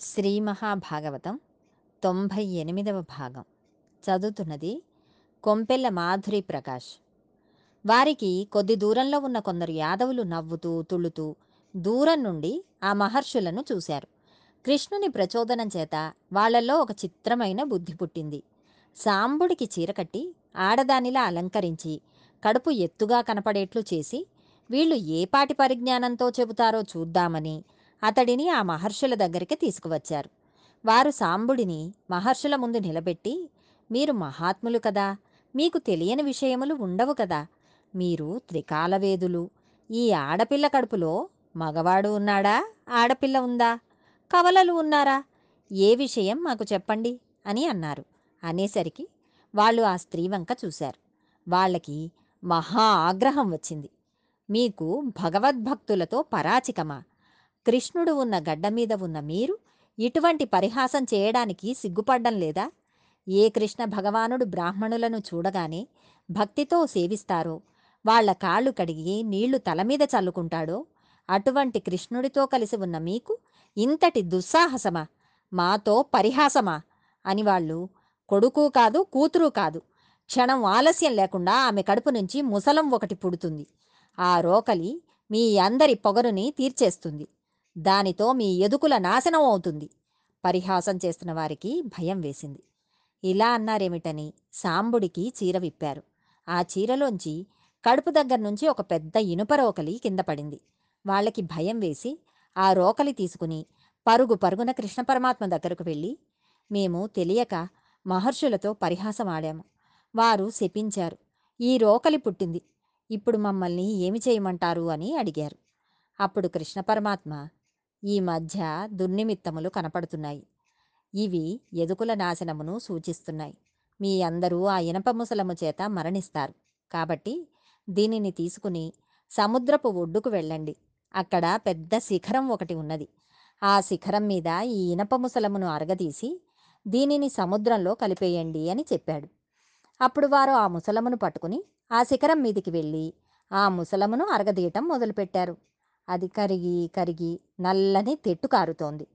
శ్రీ మహాభాగవతం తొంభై ఎనిమిదవ భాగం. చదువుతున్నది కొంపెల్ల మాధురి ప్రకాష్. వారికి కొద్ది దూరంలో ఉన్న కొందరు యాదవులు నవ్వుతూ తుళ్ళుతూ దూరం నుండి ఆ మహర్షులను చూశారు. కృష్ణుని ప్రచోదనం చేత వాళ్ళల్లో ఒక చిత్రమైన బుద్ధి పుట్టింది. సాంబుడికి చీరకట్టి ఆడదానిలా అలంకరించి కడుపు ఎత్తుగా కనపడేట్లు చేసి వీళ్ళు ఏ పాటి పరిజ్ఞానంతో చెబుతారో చూద్దామని అతడిని ఆ మహర్షుల దగ్గరికి తీసుకువచ్చారు. వారు సాంబుడిని మహర్షుల ముందు నిలబెట్టి మీరు మహాత్ములు కదా మీకు తెలియని విషయములు ఉండవు కదా మీరు త్రికాలవేదులు ఈ ఆడపిల్ల కడుపులో మగవాడు ఉన్నాడా ఆడపిల్ల ఉందా కవలలు ఉన్నారా ఏ విషయం మాకు చెప్పండి అని అన్నారు. అనేసరికి వాళ్ళు ఆ స్త్రీ వంక చూశారు. వాళ్ళకి మహా ఆగ్రహం వచ్చింది. మీకు భగవద్భక్తులతో పరాచికమా కృష్ణుడు ఉన్న గడ్డ మీద ఉన్న మీరు ఇటువంటి పరిహాసం చేయడానికి సిగ్గుపడ్డం లేదా? ఏ కృష్ణ భగవానుడు బ్రాహ్మణులను చూడగానే భక్తితో సేవిస్తారో? వాళ్ళ కాళ్ళు కడిగి నీళ్ళు తల మీద చల్లుకుంటాడో? అటువంటి కృష్ణుడితో కలిసి ఉన్న మీకు ఇంతటి దుస్సాహసమా? మాతో పరిహాసమా? అని వాళ్ళు కొడుకు కాదు కూతురు కాదు క్షణం ఆలస్యం లేకుండా ఆమె కడుపు నుంచి ముసలం ఒకటి పుడుతుంది. ఆ రోకలి మీ అందరి పొగరుని తీర్చేస్తుంది. దానితో మీ ఎదుకుల నాశనం అవుతుంది. పరిహాసం చేస్తున్న వారికి భయం వేసింది. ఇలా అన్నారేమిటని సాంబుడికి చీర విప్పారు. ఆ చీరలోంచి కడుపు దగ్గర నుంచి ఒక పెద్ద ఇనుప రోకలి కింద పడింది. వాళ్ళకి భయం వేసి ఆ రోకలి తీసుకుని పరుగు పరుగున కృష్ణ పరమాత్మ దగ్గరకు వెళ్ళి మేము తెలియక మహర్షులతో పరిహాసం ఆడాము. వారు శపించారు. ఈ రోకలి పుట్టింది. ఇప్పుడు మమ్మల్ని ఏమి చేయమంటారు? అని అడిగారు. అప్పుడు కృష్ణ పరమాత్మ ఈ మధ్య దుర్నిమిత్తములు కనపడుతున్నాయి. ఇవి ఎదుకుల నాశనమును సూచిస్తున్నాయి. మీ అందరూ ఆ ఇనప ముసలము చేత మరణిస్తారు. కాబట్టి దీనిని తీసుకుని సముద్రపు ఒడ్డుకు వెళ్ళండి. అక్కడ పెద్ద శిఖరం ఒకటి ఉన్నది. ఆ శిఖరం మీద ఈ ఇనప ముసలమును అరగదీసి దీనిని సముద్రంలో కలిపేయండి అని చెప్పాడు. అప్పుడు వారు ఆ ముసలమును పట్టుకుని ఆ శిఖరం మీదికి వెళ్ళి ఆ ముసలమును అరగదీయటం మొదలుపెట్టారు. అది కరిగి కరిగి నల్లని తెట్టు కారుతోంది.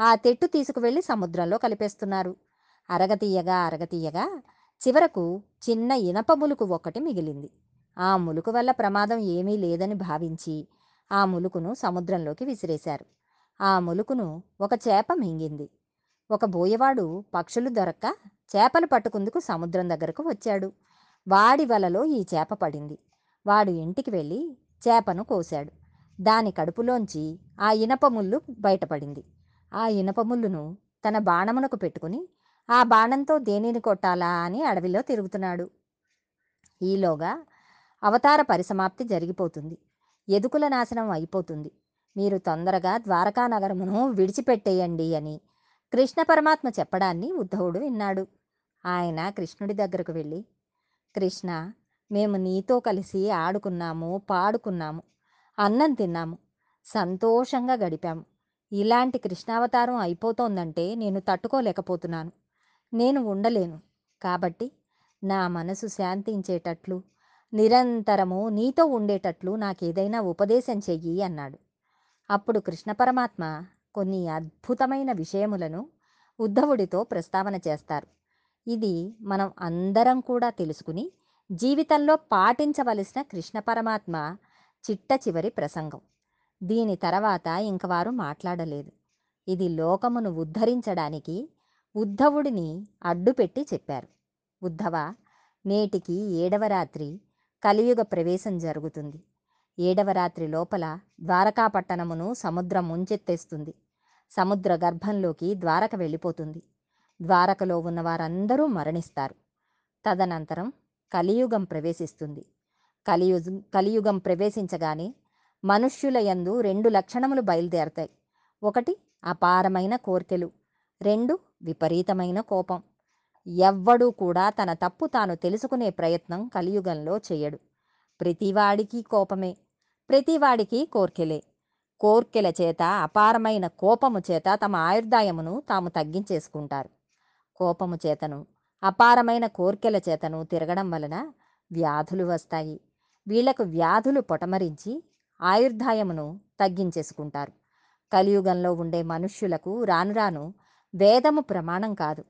ఆ తెట్టు తీసుకువెళ్ళి సముద్రంలో కలిపేస్తున్నారు. అరగతీయగా అరగతీయగా చివరకు చిన్న ఇనప ములుకు ఒకటి మిగిలింది. ఆ ములుకు వల్ల ప్రమాదం ఏమీ లేదని భావించి ఆ ములుకును సముద్రంలోకి విసిరేశారు. ఆ ములుకును ఒక చేప మింగింది. ఒక బోయవాడు పక్షులు దొరక్క చేపలు పట్టుకుందుకు సముద్రం దగ్గరకు వచ్చాడు. వాడి వలలో ఈ చేప పడింది. వాడు ఇంటికి వెళ్ళి చేపను కోశాడు. దాని కడుపులోంచి ఆ ఇనపముళ్ళు బయటపడింది. ఆ ఇనపముళ్ళును తన బాణమునకు పెట్టుకుని ఆ బాణంతో దేనిని కొట్టాలా? అని అడవిలో తిరుగుతున్నాడు. ఈలోగా అవతార పరిసమాప్తి జరిగిపోతుంది. ఎదుకుల నాశనం అయిపోతుంది. మీరు తొందరగా ద్వారకా నగరమును విడిచిపెట్టేయండి అని కృష్ణ పరమాత్మ చెప్పడాన్ని ఉద్ధవుడు విన్నాడు. ఆయన కృష్ణుడి దగ్గరకు వెళ్ళి కృష్ణ మేము నీతో కలిసి ఆడుకున్నాము పాడుకున్నాము. అన్నం తిన్నాము. సంతోషంగా గడిపాము. ఇలాంటి కృష్ణావతారం అయిపోతోందంటే నేను తట్టుకోలేకపోతున్నాను. నేను ఉండలేను. కాబట్టి నా మనసు శాంతించేటట్లు నిరంతరము నీతో ఉండేటట్లు నాకేదైనా ఉపదేశం చెయ్యి అన్నాడు. అప్పుడు కృష్ణ పరమాత్మ కొన్ని అద్భుతమైన విషయములను ఉద్ధవుడితో ప్రస్తావన చేస్తారు. ఇది మనం అందరం కూడా తెలుసుకుని జీవితంలో పాటించవలసిన కృష్ణ పరమాత్మ చిట్ట చివరి ప్రసంగం. దీని తర్వాత ఇంక వారు మాట్లాడలేదు. ఇది లోకమును ఉద్ధరించడానికి ఉద్ధవుడిని అడ్డుపెట్టి చెప్పారు. ఉద్ధవ నేటికి ఏడవ రాత్రి కలియుగ ప్రవేశం జరుగుతుంది. ఏడవ రాత్రి లోపల ద్వారకాపట్టణమును సముద్రం ముంచెత్తేస్తుంది. సముద్ర గర్భంలోకి ద్వారక వెళ్ళిపోతుంది. ద్వారకలో ఉన్న వారందరూ మరణిస్తారు. తదనంతరం కలియుగం ప్రవేశిస్తుంది. కలియుగం కలియుగం ప్రవేశించగానే మనుష్యుల యందు రెండు లక్షణములు బయలుదేరతాయి. ఒకటి అపారమైన కోర్కెలు. రెండు విపరీతమైన కోపం. ఎవ్వడూ కూడా తన తప్పు తాను తెలుసుకునే ప్రయత్నం కలియుగంలో చేయడు ప్రతివాడికి కోపమే. ప్రతివాడికి కోర్కెలే. కోర్కెల చేత అపారమైన కోపము చేత తమ ఆయుర్దాయమును తాము తగ్గించేసుకుంటారు. కోపము చేతను అపారమైన కోర్కెల చేతను తిరగడం వలన వ్యాధులు వస్తాయి. వీళ్ళకు వ్యాధులు పొటమరించి ఆయుర్దాయమును తగ్గించేసుకుంటారు. కలియుగంలో ఉండే మనుష్యులకు రానురాను వేదము ప్రమాణం కాదు.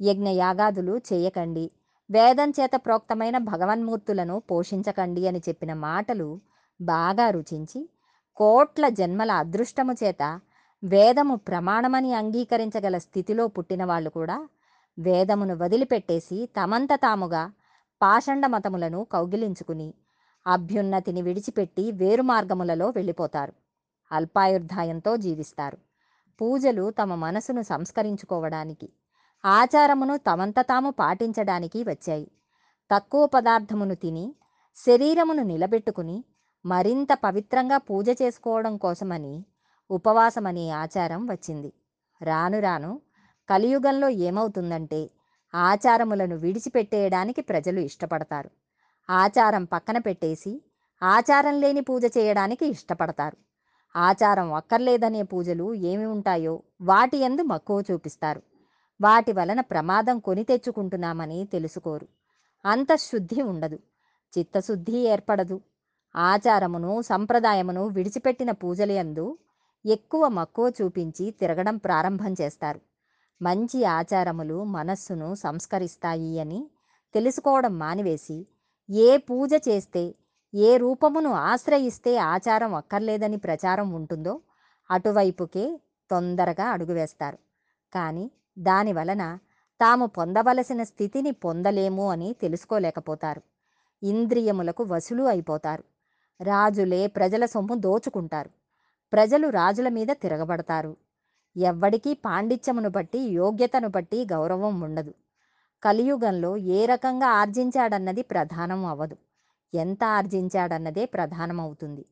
యజ్ఞయాగాదులు చేయకండి. వేదం చేత ప్రోక్తమైన భగవన్మూర్తులను పోషించకండి అని చెప్పిన మాటలు బాగా రుచించి కోట్ల జన్మల అదృష్టము చేత వేదము ప్రమాణమని అంగీకరించగల స్థితిలో పుట్టిన వాళ్ళు కూడా వేదమును వదిలిపెట్టేసి తమంత తాముగా పాషండ మతములను కౌగిలించుకుని అభ్యున్నతిని విడిచిపెట్టి వేరు మార్గములలో వెళ్ళిపోతారు. అల్పాయుర్ధాయంతో జీవిస్తారు. పూజలు తమ మనసును సంస్కరించుకోవడానికి ఆచారమును తమంత తాము పాటించడానికి వచ్చాయి. తక్కువ పదార్థమును తిని శరీరమును నిలబెట్టుకుని మరింత పవిత్రంగా పూజ చేసుకోవడం కోసమని ఉపవాసమనే ఆచారం వచ్చింది. రాను రాను కలియుగంలో ఏమవుతుందంటే ఆచారములను విడిచిపెట్టేయడానికి ప్రజలు ఇష్టపడతారు. ఆచారం పక్కన పెట్టేసి ఆచారం లేని పూజ చేయడానికి ఇష్టపడతారు. ఆచారం అక్కర్లేదనే పూజలు ఏమి ఉంటాయో వాటి ఎందు మక్కువ చూపిస్తారు. వాటి వలన ప్రమాదం కొని తెచ్చుకుంటున్నామని తెలుసుకోరు. అంతఃశుద్ధి ఉండదు. చిత్తశుద్ధి ఏర్పడదు. ఆచారమును సంప్రదాయమును విడిచిపెట్టిన పూజలయందు ఎక్కువ మక్కువ చూపించి తిరగడం ప్రారంభం చేస్తారు. మంచి ఆచారములు మనస్సును సంస్కరిస్తాయి అని తెలుసుకోవడం మానివేసి ఏ పూజ చేస్తే ఏ రూపమును ఆశ్రయిస్తే ఆచారం అక్కర్లేదని ప్రచారం ఉంటుందో అటువైపుకే తొందరగా అడుగువేస్తారు కానీ దానివలన తాము పొందవలసిన స్థితిని పొందలేము అని తెలుసుకోలేకపోతారు. ఇంద్రియములకు వసులు అయిపోతారు. రాజులే ప్రజల సొమ్ము దోచుకుంటారు. ప్రజలు రాజుల మీద తిరగబడతారు. ఎవ్వడికీ పాండిత్యమును బట్టి యోగ్యతను బట్టి గౌరవం ఉండదు. కలియుగంలో ఏ రకంగా ఆర్జించాడన్నది ప్రధానం అవ్వదు. ఎంత ఆర్జించాడన్నదే ప్రధానమవుతుంది.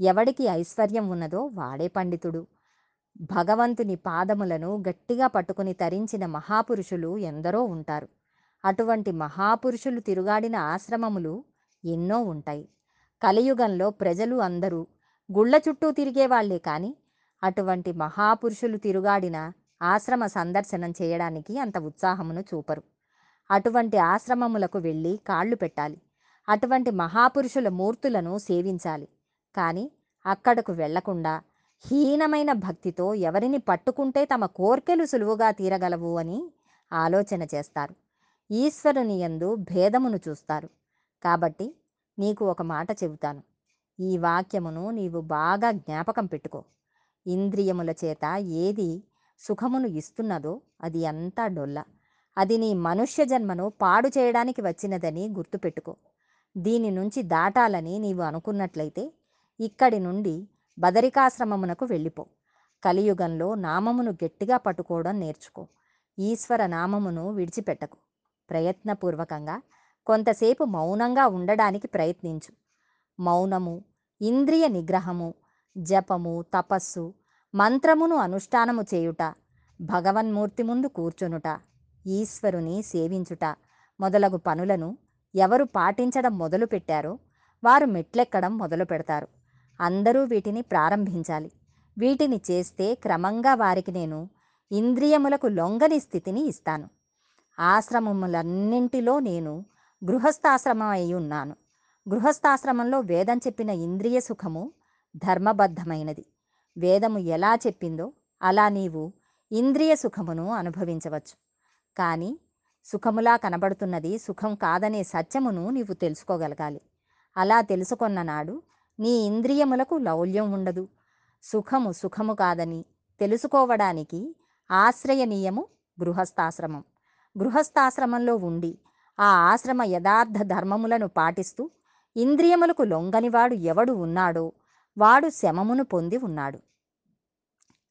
ఎవడికి ఐశ్వర్యం ఉన్నదో వాడే పండితుడు. భగవంతుని పాదములను గట్టిగా పట్టుకుని తరించిన మహాపురుషులు ఎందరో ఉంటారు. అటువంటి మహాపురుషులు తిరుగాడిన ఆశ్రమములు ఎన్నో ఉంటాయి. కలియుగంలో ప్రజలు అందరూ గుళ్ళ చుట్టూ తిరిగేవాళ్ళే కానీ అటువంటి మహాపురుషులు తిరుగాడిన ఆశ్రమ సందర్శనం చేయడానికి అంత ఉత్సాహమును చూపరు. అటువంటి ఆశ్రమములకు వెళ్ళి కాళ్ళు పెట్టాలి. అటువంటి మహాపురుషుల మూర్తులను సేవించాలి. కానీ అక్కడకు వెళ్ళకుండా హీనమైన భక్తితో ఎవరిని పట్టుకుంటే తమ కోర్కెలు సులువుగా తీరగలవు అని ఆలోచన చేస్తారు. ఈశ్వరుని యందు భేదమును చూస్తారు. కాబట్టి నీకు ఒక మాట చెబుతాను. ఈ వాక్యమును నీవు బాగా జ్ఞాపకం పెట్టుకో. ఇంద్రియముల చేత ఏది సుఖమును ఇస్తున్నదో అది అంతా డొల్ల. అది నీ మనుష్య జన్మను పాడు చేయడానికి వచ్చినదని గుర్తుపెట్టుకో. దీని నుంచి దాటాలని నీవు అనుకున్నట్లయితే ఇక్కడి నుండి బదరికాశ్రమమునకు వెళ్ళిపో. కలియుగంలో నామమును గట్టిగా పట్టుకోవడం నేర్చుకో. ఈశ్వర నామమును విడిచిపెట్టకు. ప్రయత్నపూర్వకంగా కొంతసేపు మౌనంగా ఉండడానికి ప్రయత్నించు. మౌనము ఇంద్రియ నిగ్రహము జపము తపస్సు మంత్రమును అనుష్ఠానము చేయుట భగవన్మూర్తి ముందు కూర్చునుట ఈశ్వరుని సేవించుట. మొదలగు పనులను ఎవరు పాటించడం మొదలు పెట్టారో వారు మెట్లెక్కడం మొదలు పెడతారు అందరూ వీటిని ప్రారంభించాలి. వీటిని చేస్తే క్రమంగా వారికి నేను ఇంద్రియములకు లొంగని స్థితిని ఇస్తాను. ఆశ్రమములన్నింటిలో నేను గృహస్థాశ్రమం అయి ఉన్నాను గృహస్థాశ్రమంలో వేదం చెప్పిన ఇంద్రియ సుఖము ధర్మబద్ధమైనది. వేదము ఎలా చెప్పిందో అలా నీవు ఇంద్రియ సుఖమును అనుభవించవచ్చు. కానీ సుఖములా కనబడుతున్నది సుఖం కాదనే సత్యమును నీవు తెలుసుకోగలగాలి. అలా తెలుసుకొన్న నాడు నీ ఇంద్రియములకు లౌల్యం ఉండదు. సుఖము సుఖము కాదని తెలుసుకోవడానికి ఆశ్రయనీయము గృహస్థాశ్రమం. గృహస్థాశ్రమంలో ఉండి ఆ ఆశ్రమ యథార్థ ధర్మములను పాటిస్తూ ఇంద్రియములకు లొంగనివాడు ఎవడు ఉన్నాడో వాడు శమమును పొంది ఉన్నాడు.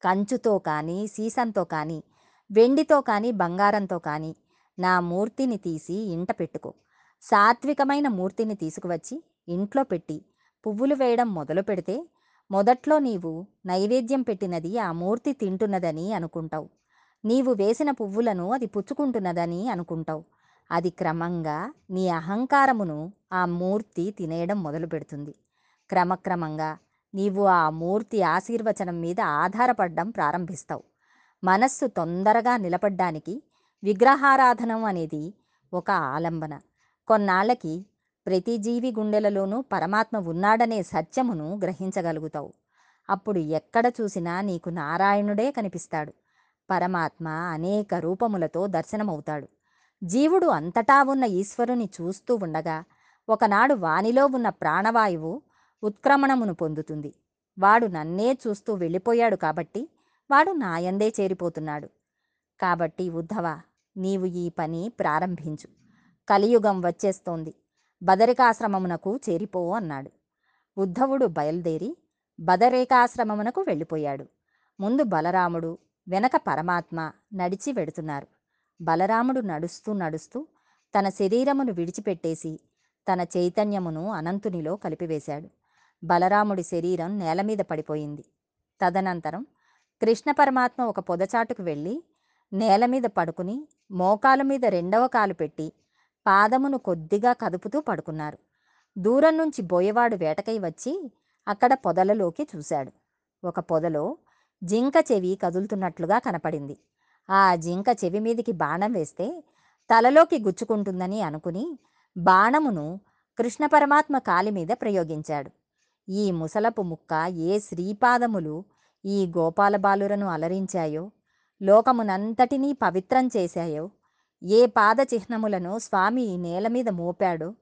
కంచుతో కానీ సీసంతో కానీ వెండితో కానీ బంగారంతో కానీ నా మూర్తిని తీసి ఇంట పెట్టుకో. సాత్వికమైన మూర్తిని తీసుకువచ్చి ఇంట్లో పెట్టి పువ్వులు వేయడం మొదలు పెడితే మొదట్లో నీవు నైవేద్యం పెట్టినది ఆ మూర్తి తింటున్నదని అనుకుంటావు. నీవు వేసిన పువ్వులను అది పుచ్చుకుంటున్నదని అనుకుంటావు. అది క్రమంగా నీ అహంకారమును ఆ మూర్తి తినేయడం మొదలు పెడుతుంది. క్రమక్రమంగా నీవు ఆ మూర్తి ఆశీర్వచనం మీద ఆధారపడడం ప్రారంభిస్తావు. మనస్సు తొందరగా నిలబడ్డానికి విగ్రహారాధనం అనేది ఒక ఆలంబన. కొన్నాళ్ళకి ప్రతి జీవి గుండెలలోనూ పరమాత్మ ఉన్నాడనే సత్యమును గ్రహించగలుగుతావు. అప్పుడు ఎక్కడ చూసినా నీకు నారాయణుడే కనిపిస్తాడు. పరమాత్మ అనేక రూపములతో దర్శనమవుతాడు. జీవుడు అంతటా ఉన్న ఈశ్వరుని చూస్తూ ఉండగా ఒకనాడు వానిలో ఉన్న ప్రాణవాయువు ఉత్క్రమణమును పొందుతుంది. వాడు నన్నే చూస్తూ వెళ్ళిపోయాడు కాబట్టి వాడు నాయందే చేరిపోతున్నాడు. కాబట్టి ఉద్ధవ నీవు ఈ పని ప్రారంభించు. కలియుగం వచ్చేస్తోంది. బదరికాశ్రమమునకు చేరిపో అన్నాడు. ఉద్ధవుడు బయలుదేరి బదరేకాశ్రమమునకు వెళ్ళిపోయాడు. ముందు బలరాముడు వెనక పరమాత్మ నడిచి వెడుతున్నారు. బలరాముడు నడుస్తూ నడుస్తూ తన శరీరమును విడిచిపెట్టేసి తన చైతన్యమును అనంతునిలో కలిపివేశాడు. బలరాముడి శరీరం నేల మీద పడిపోయింది. తదనంతరం కృష్ణ పరమాత్మ ఒక పొదచాటుకు వెళ్ళి నేల మీద పడుకుని మోకాలు మీద రెండవ కాలు పెట్టి పాదమును కొద్దిగా కదుపుతూ పడుకున్నారు. దూరం నుంచి బోయవాడు వేటకై వచ్చి అక్కడ పొదలలోకి చూశాడు. ఒక పొదలో జింక చెవి కదులుతున్నట్లుగా కనపడింది. ఆ జింక చెవి మీదికి బాణం వేస్తే తలలోకి గుచ్చుకుంటుందని అనుకుని బాణమును కృష్ణ పరమాత్మ కాలి మీద ప్రయోగించాడు. ఈ ముసలపు ముక్క ఏ శ్రీపాదములు ఈ గోపాల బాలురను అలరించాయో? లోకమునంతటినీ పవిత్రం చేశాయో? ఏ పాద చిహ్నములను స్వామి ఈ నేల మీద మోపాడో?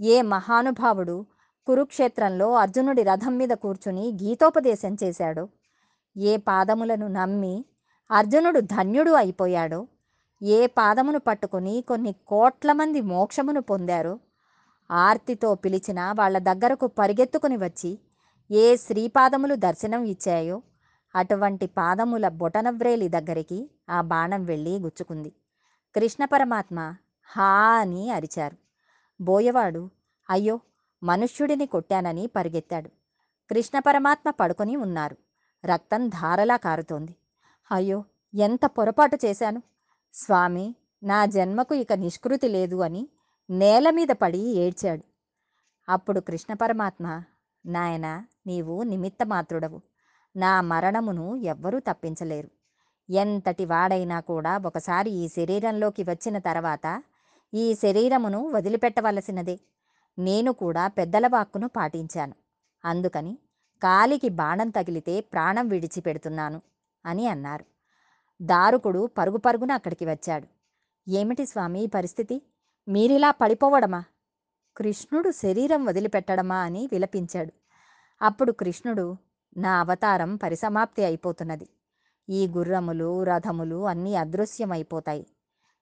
ఏ మహానుభావుడు కురుక్షేత్రంలో అర్జునుడి రథం మీద కూర్చుని గీతోపదేశం చేశాడో? ఏ పాదములను నమ్మి అర్జునుడు ధన్యుడు అయిపోయాడో? ఏ పాదమును పట్టుకుని కొన్ని కోట్ల మంది మోక్షమును పొందారో? ఆర్తితో పిలిచిన వాళ్ళ దగ్గరకు పరిగెత్తుకుని వచ్చి ఏ శ్రీపాదములు దర్శనం ఇచ్చాయో? అటువంటి పాదముల బొటనవ్రేలి దగ్గరికి ఆ బాణం వెళ్ళి గుచ్చుకుంది. కృష్ణ పరమాత్మ హా అని అరిచారు. బోయవాడు అయ్యో మనుష్యుడిని కొట్టానని పరిగెత్తాడు కృష్ణ పరమాత్మ పడుకొని ఉన్నారు. రక్తం ధారలా కారుతోంది. అయ్యో ఎంత పొరపాటు చేశాను? స్వామి నా జన్మకు ఇక నిష్కృతి లేదు అని నేల మీద పడి ఏడ్చాడు. అప్పుడు కృష్ణ పరమాత్మ నాయన నీవు నిమిత్త మాత్రుడవు నా మరణమును ఎవ్వరూ తప్పించలేరు. ఎంతటి వాడైనా కూడా ఒకసారి ఈ శరీరంలోకి వచ్చిన తర్వాత ఈ శరీరమును వదిలిపెట్టవలసినదే. నేను కూడా పెద్దల వాక్కును పాటించాను. అందుకని కాలికి బాణం తగిలితే ప్రాణం విడిచిపెడుతున్నాను అని అన్నారు. దారుకుడు పరుగు పరుగున అక్కడికి వచ్చాడు. ఏమిటి స్వామి ఈ పరిస్థితి? మీరిలా పడిపోవడమా? కృష్ణుడు శరీరం వదిలిపెట్టడమా అని విలపించాడు. అప్పుడు కృష్ణుడు నా అవతారం పరిసమాప్తి అయిపోతున్నది. ఈ గుర్రములు రథములు అన్నీ అదృశ్యమైపోతాయి.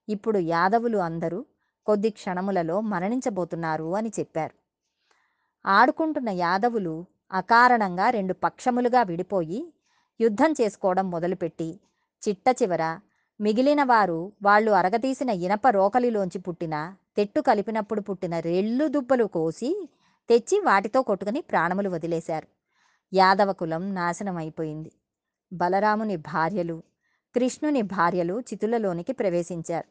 ఇప్పుడు యాదవులు అందరూ కొద్ది క్షణములలో మరణించబోతున్నారు అని చెప్పారు. ఆడుకుంటున్న యాదవులు అకారణంగా రెండు పక్షములుగా విడిపోయి యుద్ధం చేసుకోవడం మొదలుపెట్టి చిట్ట చివర మిగిలిన వారు వాళ్ళు అరగతీసిన ఇనప రోకలిలోంచి పుట్టిన తెట్టు కలిపినప్పుడు పుట్టిన రెళ్ళు దుబ్బలు కోసి తెచ్చి వాటితో కొట్టుకుని ప్రాణములు వదిలేశారు. యాదవ కులం నాశనం అయిపోయింది బలరాముని భార్యలు కృష్ణుని భార్యలు చితులలోనికి ప్రవేశించారు.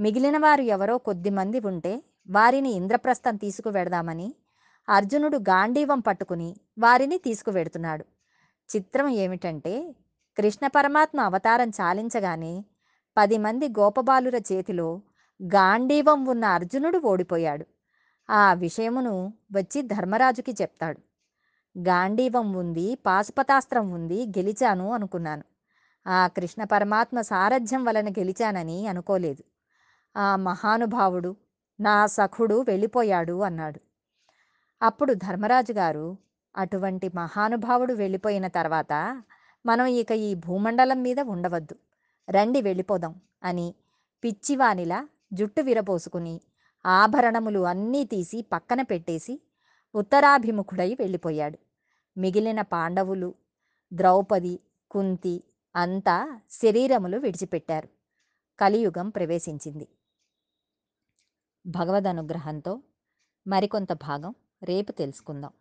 మిగిలిన వారు ఎవరో కొద్దిమంది ఉంటే వారిని ఇంద్రప్రస్థం తీసుకువెడదామని అర్జునుడు గాంధీవం పట్టుకుని వారిని తీసుకువెడుతున్నాడు. చిత్రం ఏమిటంటే కృష్ణ పరమాత్మ అవతారం చాలించగానే పది మంది గోపబాలుర చేతిలో గాంధీవం ఉన్న అర్జునుడు ఓడిపోయాడు. ఆ విషయమును వచ్చి ధర్మరాజుకి చెప్తాడు. గాంధీవం ఉంది పాశుపతాస్త్రం ఉంది గెలిచాను అనుకున్నాను. ఆ కృష్ణ పరమాత్మ సారథ్యం వలన గెలిచానని అనుకోలేదు. ఆ మహానుభావుడు నా సఖుడు వెళ్ళిపోయాడు అన్నాడు. అప్పుడు ధర్మరాజు గారు అటువంటి మహానుభావుడు వెళ్ళిపోయిన తర్వాత మనం ఇక ఈ భూమండలం మీద ఉండవద్దు. రండి వెళ్ళిపోదాం అని పిచ్చివానిలా జుట్టు విరపోసుకుని ఆభరణములు అన్నీ తీసి పక్కన పెట్టేసి ఉత్తరాభిముఖుడై వెళ్ళిపోయాడు. మిగిలిన పాండవులు ద్రౌపది కుంతి అంతా శరీరములు విడిచిపెట్టారు. కలియుగం ప్రవేశించింది. భగవద్ అనుగ్రహంతో మరికొంత భాగం రేపు తెలుసుకుందాం.